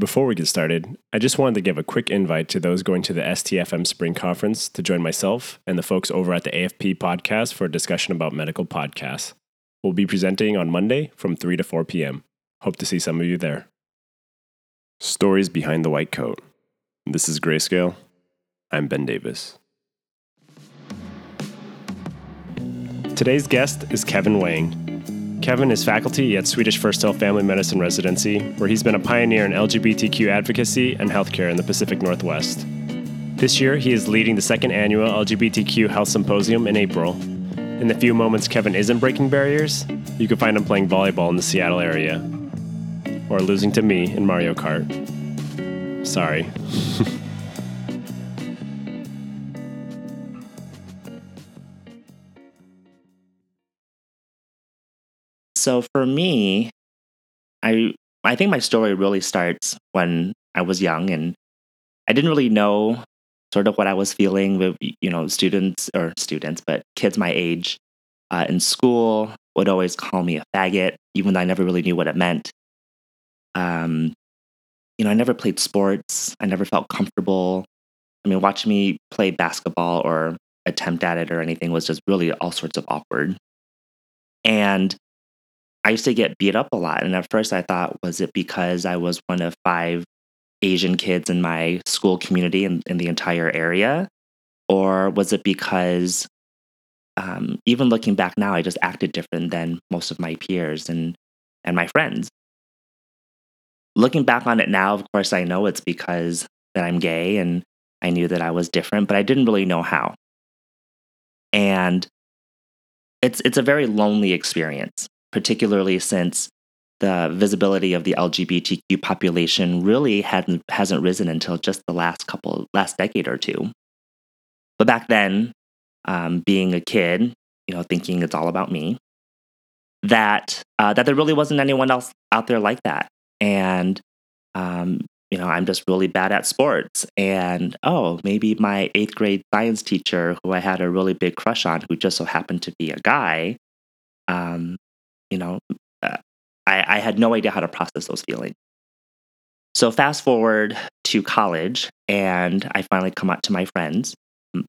Before we get started, I just wanted to give a quick invite to those going to the STFM Spring Conference to join myself and the folks over at the AFP podcast for a discussion about medical podcasts. We'll be presenting on Monday from 3 to 4 p.m. Hope to see some of you there. Stories behind the white coat. This is Grayscale. I'm Ben Davis. Today's guest is Kevin Wang. Kevin is faculty at Swedish First Hill Family Medicine Residency, where he's been a pioneer in LGBTQ advocacy and healthcare in the Pacific Northwest. This year, he is leading the second annual LGBTQ Health Symposium in April. In the few moments Kevin isn't breaking barriers, you can find him playing volleyball in the Seattle area, or losing to me in Mario Kart. Sorry. So for me, I I think my story really starts when I was young and I didn't really know sort of what I was feeling with you know students or students, but kids my age uh, in school would always call me a faggot, even though I never really knew what it meant. Um, you know, I never played sports. I never felt comfortable. I mean, watching me play basketball or attempt at it or anything was just really all sorts of awkward. And I used to get beat up a lot. And at first I thought, was it because I was one of five Asian kids in my school community in, in the entire area? Or was it because um, even looking back now, I just acted different than most of my peers and, and my friends? Looking back on it now, of course, I know it's because that I'm gay and I knew that I was different, but I didn't really know how. And it's it's a very lonely experience particularly since the visibility of the LGBTQ population really hadn't hasn't risen until just the last couple last decade or two. But back then, um, being a kid, you know, thinking it's all about me, that uh, that there really wasn't anyone else out there like that, and um, you know, I'm just really bad at sports, and oh, maybe my eighth grade science teacher, who I had a really big crush on, who just so happened to be a guy, um, you know, uh, I, I had no idea how to process those feelings. So fast forward to college, and I finally come out to my friends.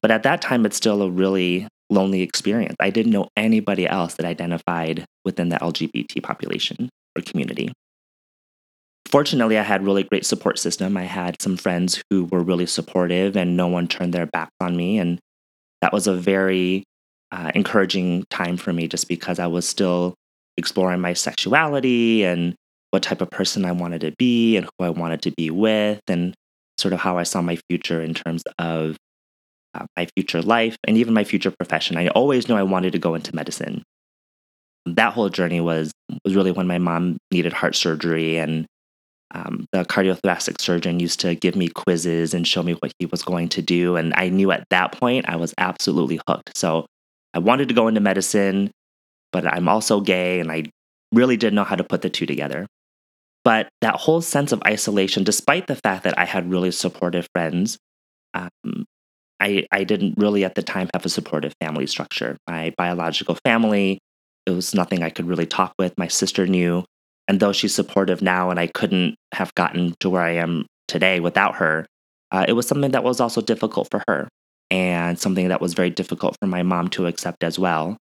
But at that time, it's still a really lonely experience. I didn't know anybody else that identified within the LGBT population or community. Fortunately, I had really great support system. I had some friends who were really supportive, and no one turned their backs on me. And that was a very uh, encouraging time for me, just because I was still exploring my sexuality and what type of person I wanted to be and who I wanted to be with, and sort of how I saw my future in terms of uh, my future life and even my future profession. I always knew I wanted to go into medicine. That whole journey was was really when my mom needed heart surgery, and um, the cardiothoracic surgeon used to give me quizzes and show me what he was going to do. And I knew at that point I was absolutely hooked. So I wanted to go into medicine but I'm also gay and I really didn't know how to put the two together. But that whole sense of isolation, despite the fact that I had really supportive friends, um, I, I didn't really at the time have a supportive family structure. My biological family, it was nothing I could really talk with. My sister knew. And though she's supportive now and I couldn't have gotten to where I am today without her, uh, it was something that was also difficult for her and something that was very difficult for my mom to accept as well.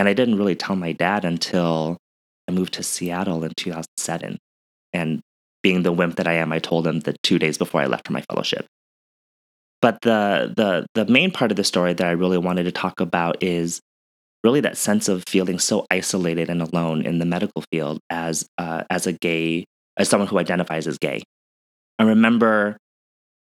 And I didn't really tell my dad until I moved to Seattle in 2007. And being the wimp that I am, I told him the two days before I left for my fellowship. But the the the main part of the story that I really wanted to talk about is really that sense of feeling so isolated and alone in the medical field as uh, as a gay as someone who identifies as gay. I remember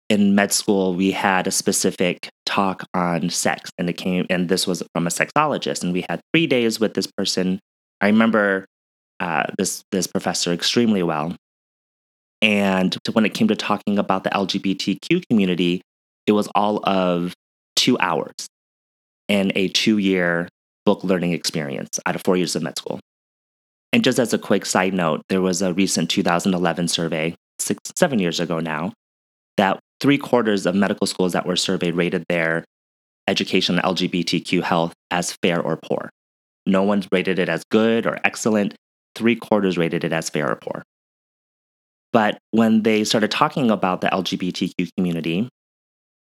in med school we had a specific talk on sex and it came and this was from a sexologist and we had three days with this person. I remember uh, this this professor extremely well. And when it came to talking about the lgbtq community it was all of two hours and a two year book learning experience out of four years of med school. And just as a quick side note there was a recent 2011 survey six seven years ago now that three quarters of medical schools that were surveyed rated their education on LGBTQ health as fair or poor. No one's rated it as good or excellent. Three quarters rated it as fair or poor. But when they started talking about the LGBTQ community,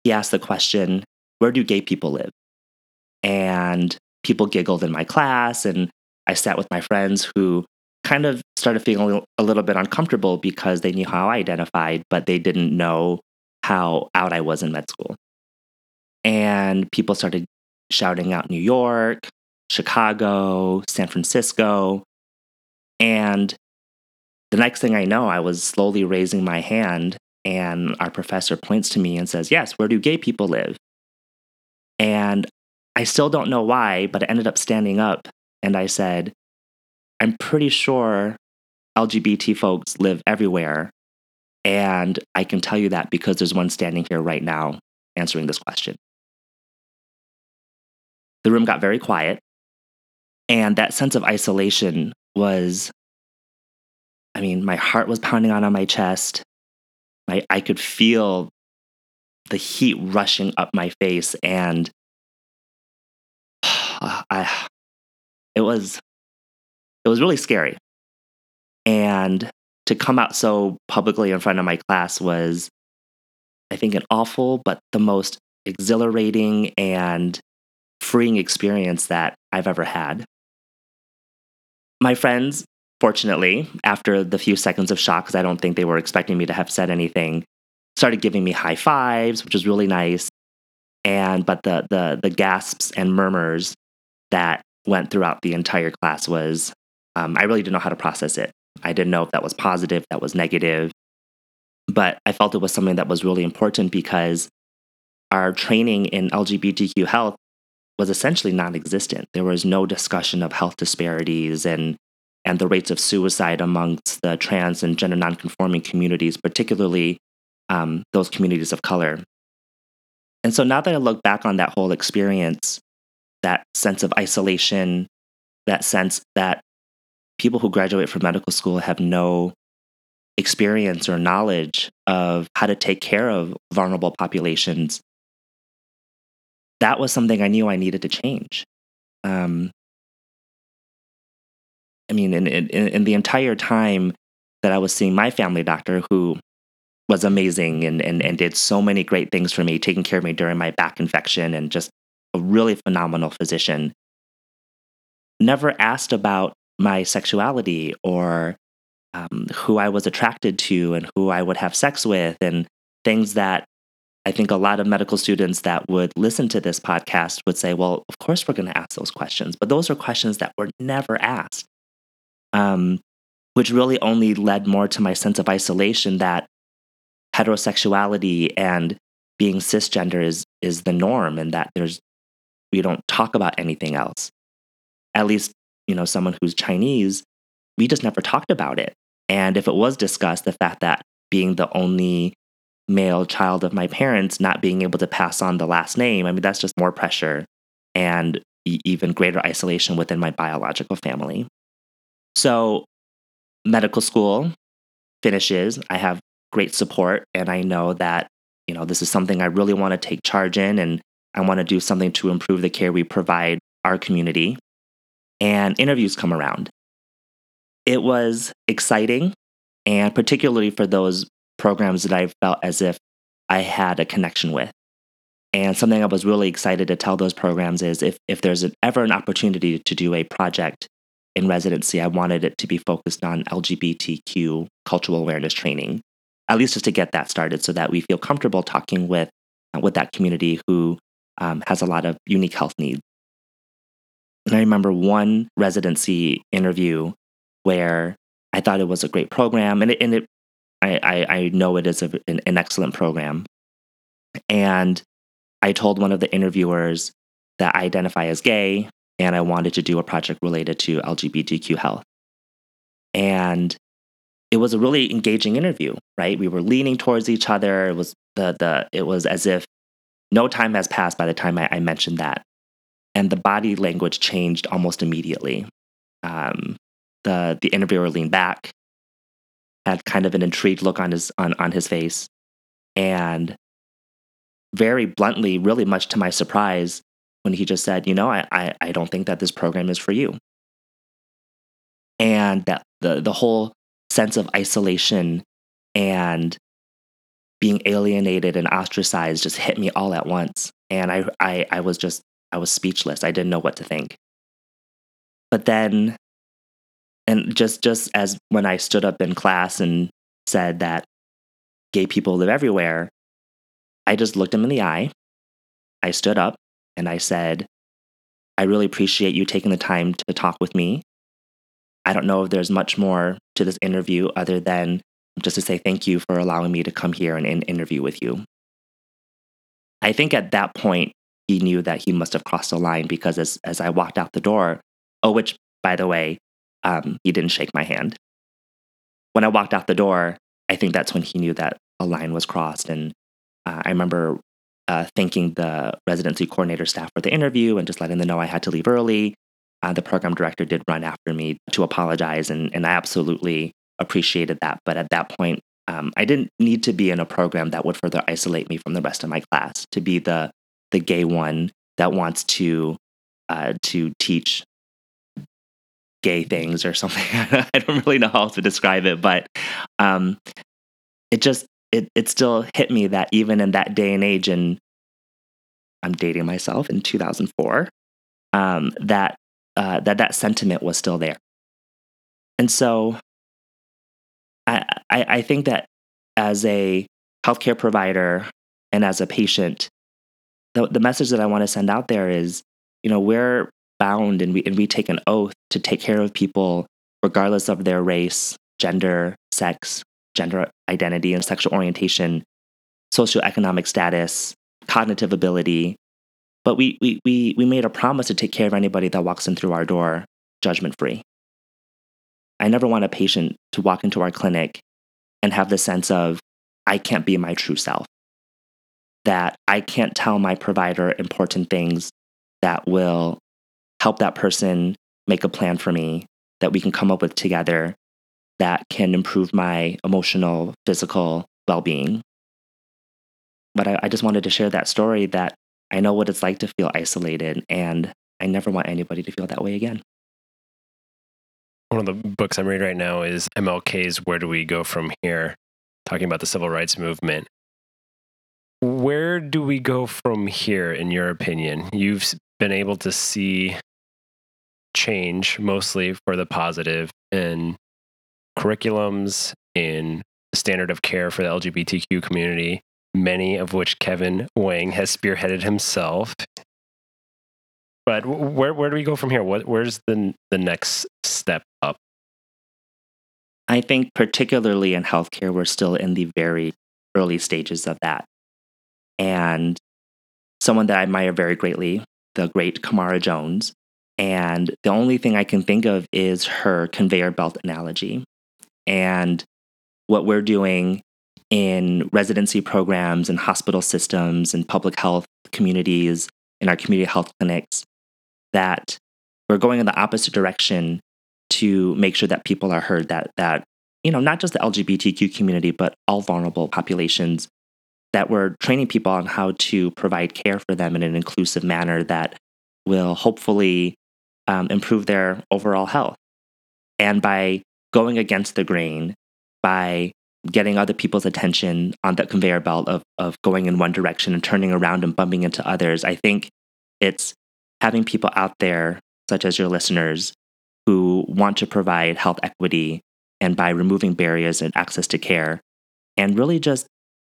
he asked the question, Where do gay people live? And people giggled in my class. And I sat with my friends who kind of started feeling a little bit uncomfortable because they knew how I identified, but they didn't know how out I was in med school. And people started shouting out New York, Chicago, San Francisco. And the next thing I know, I was slowly raising my hand, and our professor points to me and says, Yes, where do gay people live? And I still don't know why, but I ended up standing up and I said, I'm pretty sure LGBT folks live everywhere. And I can tell you that because there's one standing here right now answering this question. The room got very quiet. And that sense of isolation was, I mean, my heart was pounding out on my chest. My, I could feel the heat rushing up my face. And I, it was, it was really scary. And to come out so publicly in front of my class was, I think, an awful, but the most exhilarating and freeing experience that I've ever had. My friends, fortunately, after the few seconds of shock, because I don't think they were expecting me to have said anything, started giving me high fives, which was really nice. And but the the the gasps and murmurs that went throughout the entire class was um, I really didn't know how to process it. I didn't know if that was positive, that was negative. But I felt it was something that was really important because our training in LGBTQ health was essentially non existent. There was no discussion of health disparities and, and the rates of suicide amongst the trans and gender nonconforming communities, particularly um, those communities of color. And so now that I look back on that whole experience, that sense of isolation, that sense that people who graduate from medical school have no experience or knowledge of how to take care of vulnerable populations that was something I knew I needed to change. Um, I mean, in, in, in the entire time that I was seeing my family doctor, who was amazing and, and, and did so many great things for me, taking care of me during my back infection and just a really phenomenal physician, never asked about my sexuality or um, who I was attracted to and who I would have sex with and things that I think a lot of medical students that would listen to this podcast would say, well, of course we're going to ask those questions. But those are questions that were never asked, um, which really only led more to my sense of isolation that heterosexuality and being cisgender is, is the norm and that there's, we don't talk about anything else. At least, you know, someone who's Chinese, we just never talked about it. And if it was discussed, the fact that being the only male child of my parents not being able to pass on the last name, I mean, that's just more pressure and e- even greater isolation within my biological family. So, medical school finishes. I have great support, and I know that, you know, this is something I really want to take charge in, and I want to do something to improve the care we provide our community. And interviews come around. It was exciting, and particularly for those programs that I felt as if I had a connection with. And something I was really excited to tell those programs is if, if there's ever an opportunity to do a project in residency, I wanted it to be focused on LGBTQ cultural awareness training, at least just to get that started so that we feel comfortable talking with, uh, with that community who um, has a lot of unique health needs. And I remember one residency interview where I thought it was a great program, and it, and it I, I, I know it is a, an, an excellent program. And I told one of the interviewers that I identify as gay and I wanted to do a project related to LGBTQ health. And it was a really engaging interview, right? We were leaning towards each other. It was the the it was as if no time has passed by the time I, I mentioned that. And the body language changed almost immediately. Um, the the interviewer leaned back had kind of an intrigued look on his on, on his face. And very bluntly, really much to my surprise, when he just said, you know, I, I, I don't think that this program is for you. And that the the whole sense of isolation and being alienated and ostracized just hit me all at once. And I, I, I was just, I was speechless. I didn't know what to think. But then, and just, just as when I stood up in class and said that gay people live everywhere, I just looked him in the eye. I stood up and I said, I really appreciate you taking the time to talk with me. I don't know if there's much more to this interview other than just to say thank you for allowing me to come here and, and interview with you. I think at that point, he knew that he must have crossed a line because as, as I walked out the door, oh, which, by the way, um, he didn't shake my hand. When I walked out the door, I think that's when he knew that a line was crossed. And uh, I remember uh, thanking the residency coordinator staff for the interview and just letting them know I had to leave early. Uh, the program director did run after me to apologize, and, and I absolutely appreciated that. But at that point, um, I didn't need to be in a program that would further isolate me from the rest of my class to be the the gay one that wants to uh, to teach gay things or something. I don't really know how to describe it, but um, it just it it still hit me that even in that day and age, and I'm dating myself in 2004, um, that uh, that that sentiment was still there, and so I, I I think that as a healthcare provider and as a patient, the the message that I want to send out there is, you know, we're bound and we and we take an oath to take care of people regardless of their race, gender, sex, gender identity and sexual orientation, socioeconomic status, cognitive ability. But we, we, we, we made a promise to take care of anybody that walks in through our door judgment free. I never want a patient to walk into our clinic and have the sense of, I can't be my true self, that I can't tell my provider important things that will help that person make a plan for me that we can come up with together that can improve my emotional, physical well being. But I, I, just wanted to share that story that I know what it's like to feel isolated, and I never want anybody to feel that way again. One of the books I'm reading right now is MLK's Where Do We Go From Here, talking about the civil rights movement. Where do we go from here, in your opinion? You've been able to see change mostly for the positive in curriculums, in the standard of care for the LGBTQ community, many of which Kevin Wang has spearheaded himself. But where where do we go from here? What where's the the next step up? I think particularly in healthcare, we're still in the very early stages of that. And someone that I admire very greatly, the great Camara Jones, and the only thing I can think of is her conveyor belt analogy and what we're doing in residency programs and hospital systems and public health communities in our community health clinics that we're going in the opposite direction to make sure that people are heard that that you know not just the lgbtq community but all vulnerable populations that we're training people on how to provide care for them in an inclusive manner that will hopefully um, improve their overall health and by going against the grain by getting other people's attention on that conveyor belt of, of going in one direction and turning around and bumping into others. I think it's having people out there, such as your listeners, who want to provide health equity and by removing barriers and access to care. And really just,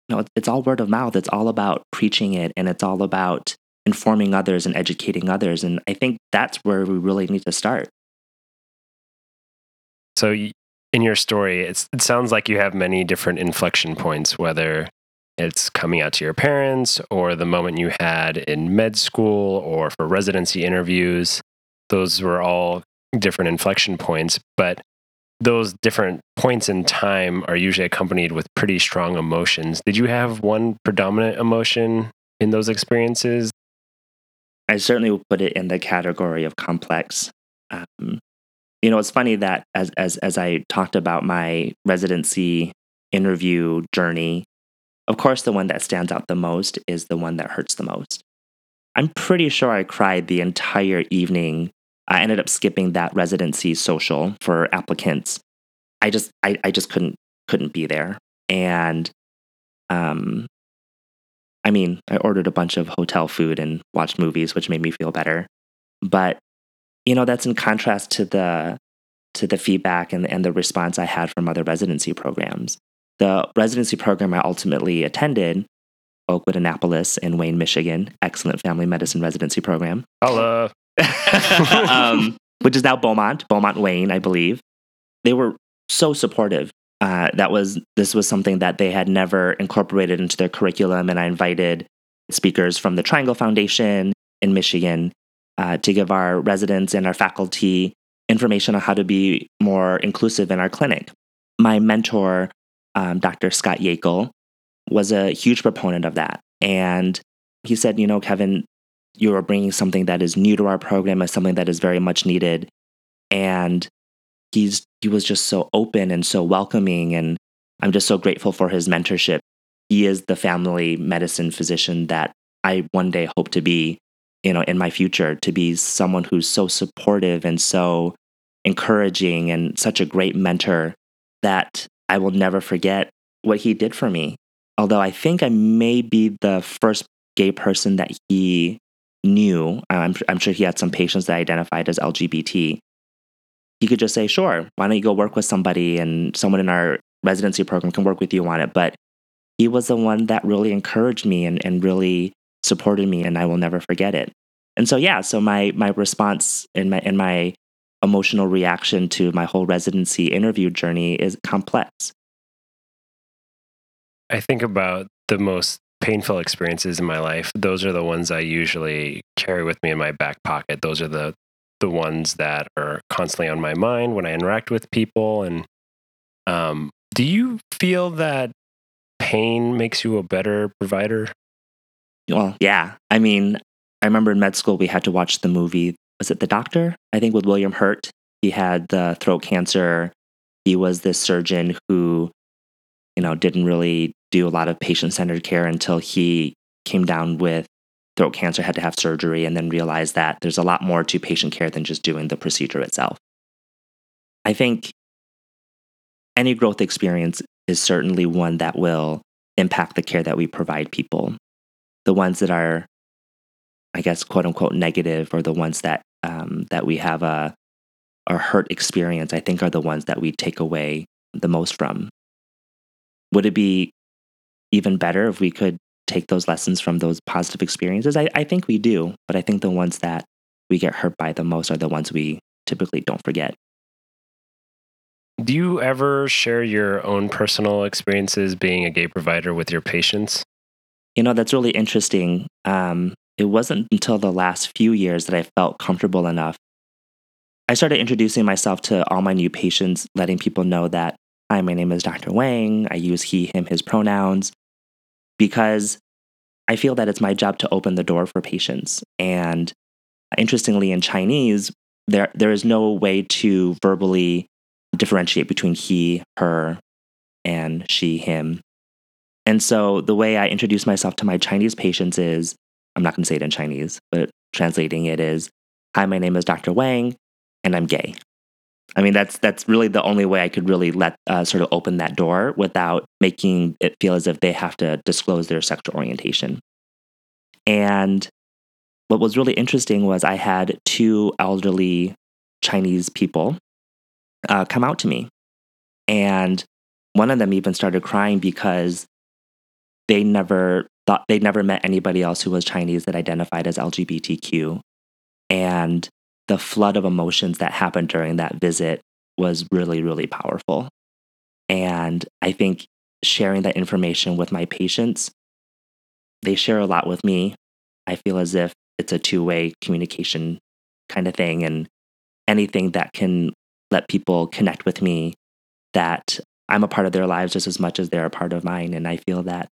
you know, it's all word of mouth. It's all about preaching it and it's all about informing others and educating others. And I think that's where we really need to start. So in your story, it sounds like you have many different inflection points, whether it's coming out to your parents or the moment you had in med school or for residency interviews. Those were all different inflection points, but those different points in time are usually accompanied with pretty strong emotions. Did you have one predominant emotion in those experiences? I certainly would put it in the category of complex. Um, you know, it's funny that as as as I talked about my residency interview journey, of course the one that stands out the most is the one that hurts the most. I'm pretty sure I cried the entire evening. I ended up skipping that residency social for applicants. I just I, I just couldn't couldn't be there. And um, I mean, I ordered a bunch of hotel food and watched movies, which made me feel better. But you know, that's in contrast to the to the feedback and, and the response I had from other residency programs. The residency program I ultimately attended, Oakwood Annapolis in Wayne, Michigan, excellent family medicine residency program. Hello. um, which is now Beaumont, Beaumont Wayne, I believe. They were so supportive. Uh, that was this was something that they had never incorporated into their curriculum, and I invited speakers from the Triangle Foundation in Michigan uh, to give our residents and our faculty information on how to be more inclusive in our clinic. My mentor, um, Dr. Scott Yakel, was a huge proponent of that, and he said, "You know, Kevin, you are bringing something that is new to our program as something that is very much needed. And he's he was just so open and so welcoming and I'm just so grateful for his mentorship. He is the family medicine physician that I one day hope to be, you know, in my future to be someone who's so supportive and so encouraging and such a great mentor that I will never forget what he did for me. Although I think I may be the first gay person that he knew, I'm, I'm sure he had some patients that identified as LGBT. He could just say, sure, why don't you go work with somebody and someone in our residency program can work with you on it. But he was the one that really encouraged me and, and really supported me, and I will never forget it. And so, yeah, so my, my response and my, and my emotional reaction to my whole residency interview journey is complex. I think about the most painful experiences in my life, those are the ones I usually carry with me in my back pocket. Those are the the ones that are constantly on my mind when I interact with people. And um, do you feel that pain makes you a better provider? Well, yeah. I mean, I remember in med school we had to watch the movie. Was it The Doctor? I think with William Hurt. He had the throat cancer. He was this surgeon who, you know, didn't really do a lot of patient centered care until he came down with throat cancer, had to have surgery, and then realized that there's a lot more to patient care than just doing the procedure itself. I think any growth experience is certainly one that will impact the care that we provide people. The ones that are, I guess, quote unquote, negative, or the ones that um, that we have a, a hurt experience, I think are the ones that we take away the most from. Would it be even better if we could take those lessons from those positive experiences? I, I think we do, but I think the ones that we get hurt by the most are the ones we typically don't forget. Do you ever share your own personal experiences being a gay provider with your patients? You know, that's really interesting. Um, it wasn't until the last few years that I felt comfortable enough. I started introducing myself to all my new patients, letting people know that, hi, my name is Dr. Wang. I use he, him, his pronouns because I feel that it's my job to open the door for patients. And interestingly, in Chinese, there there is no way to verbally differentiate between he, her, and she, him. And so the way I introduce myself to my Chinese patients is I'm not going to say it in Chinese, but translating it is Hi, my name is Dr. Wang, and I'm gay. I mean, that's that's really the only way I could really let uh, sort of open that door without making it feel as if they have to disclose their sexual orientation. And what was really interesting was I had two elderly Chinese people uh, come out to me, and one of them even started crying because they never thought they'd never met anybody else who was Chinese that identified as LGBTQ, and the flood of emotions that happened during that visit was really, really powerful. And I think sharing that information with my patients, they share a lot with me. I feel as if it's a two way communication kind of thing. And anything that can let people connect with me, that I'm a part of their lives just as much as they're a part of mine. And I feel that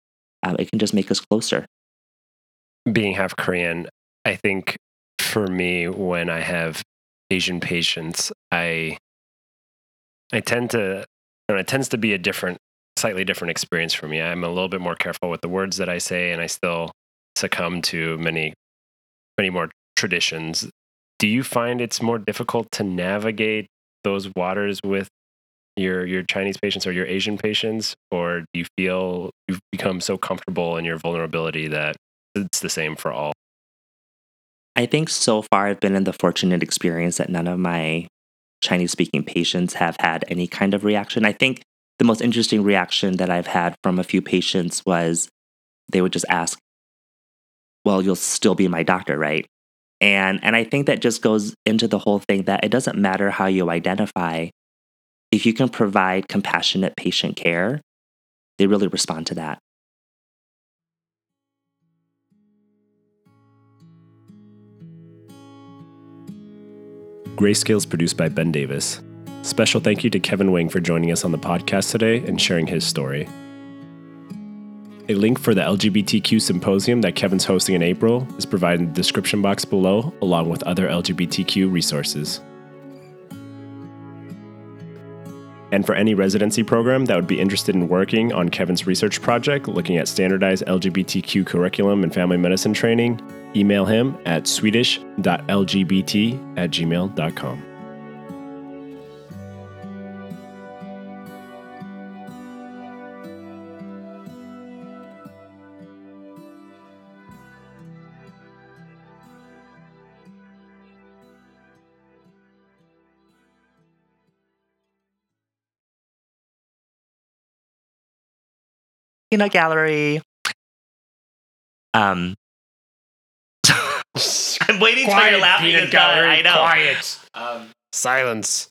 um, it can just make us closer. Being half Korean, I think for me when I have Asian patients, I I tend to and it tends to be a different slightly different experience for me. I'm a little bit more careful with the words that I say and I still succumb to many many more traditions. Do you find it's more difficult to navigate those waters with your your Chinese patients or your Asian patients, or do you feel you've become so comfortable in your vulnerability that it's the same for all? I think so far I've been in the fortunate experience that none of my Chinese speaking patients have had any kind of reaction. I think the most interesting reaction that I've had from a few patients was they would just ask, Well, you'll still be my doctor, right? And, and I think that just goes into the whole thing that it doesn't matter how you identify. If you can provide compassionate patient care, they really respond to that. Grayscale is produced by Ben Davis. Special thank you to Kevin Wang for joining us on the podcast today and sharing his story. A link for the LGBTQ symposium that Kevin's hosting in April is provided in the description box below, along with other LGBTQ resources. And for any residency program that would be interested in working on Kevin's research project looking at standardized LGBTQ curriculum and family medicine training, email him at swedish.lgbt at gmail.com. Peanut Gallery. Um, I'm waiting till Quiet, you're laughing. peanut as gallery, I know. quiet. Um, silence.